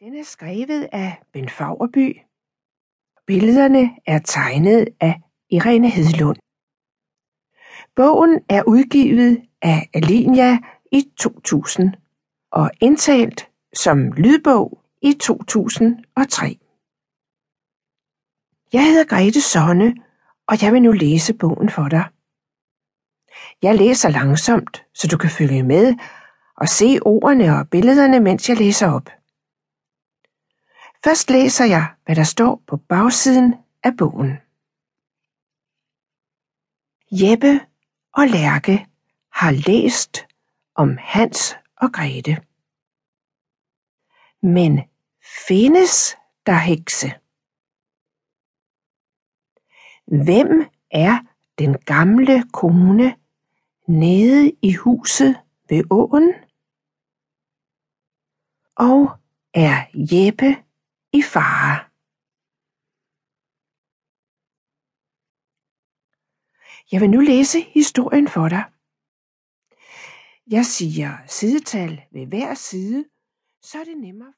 Den er skrevet af Bent Faurby. Billederne er tegnet af Irene Hedlund. Bogen er udgivet af Alinia i 2000 og indtalt som lydbog i 2003. Jeg hedder Grete Sonne, og jeg vil nu læse bogen for dig. Jeg læser langsomt, så du kan følge med og se ordene og billederne, mens jeg læser op. Først læser jeg, hvad der står på bagsiden af bogen. Jeppe og Lærke har læst om Hans og Grete. Men findes der hekse? Hvem er den gamle kone nede i huset ved åen? Og er Jeppe i fare? Jeg vil nu læse historien for dig. Jeg siger sidetal ved hver side, så er det nemmere.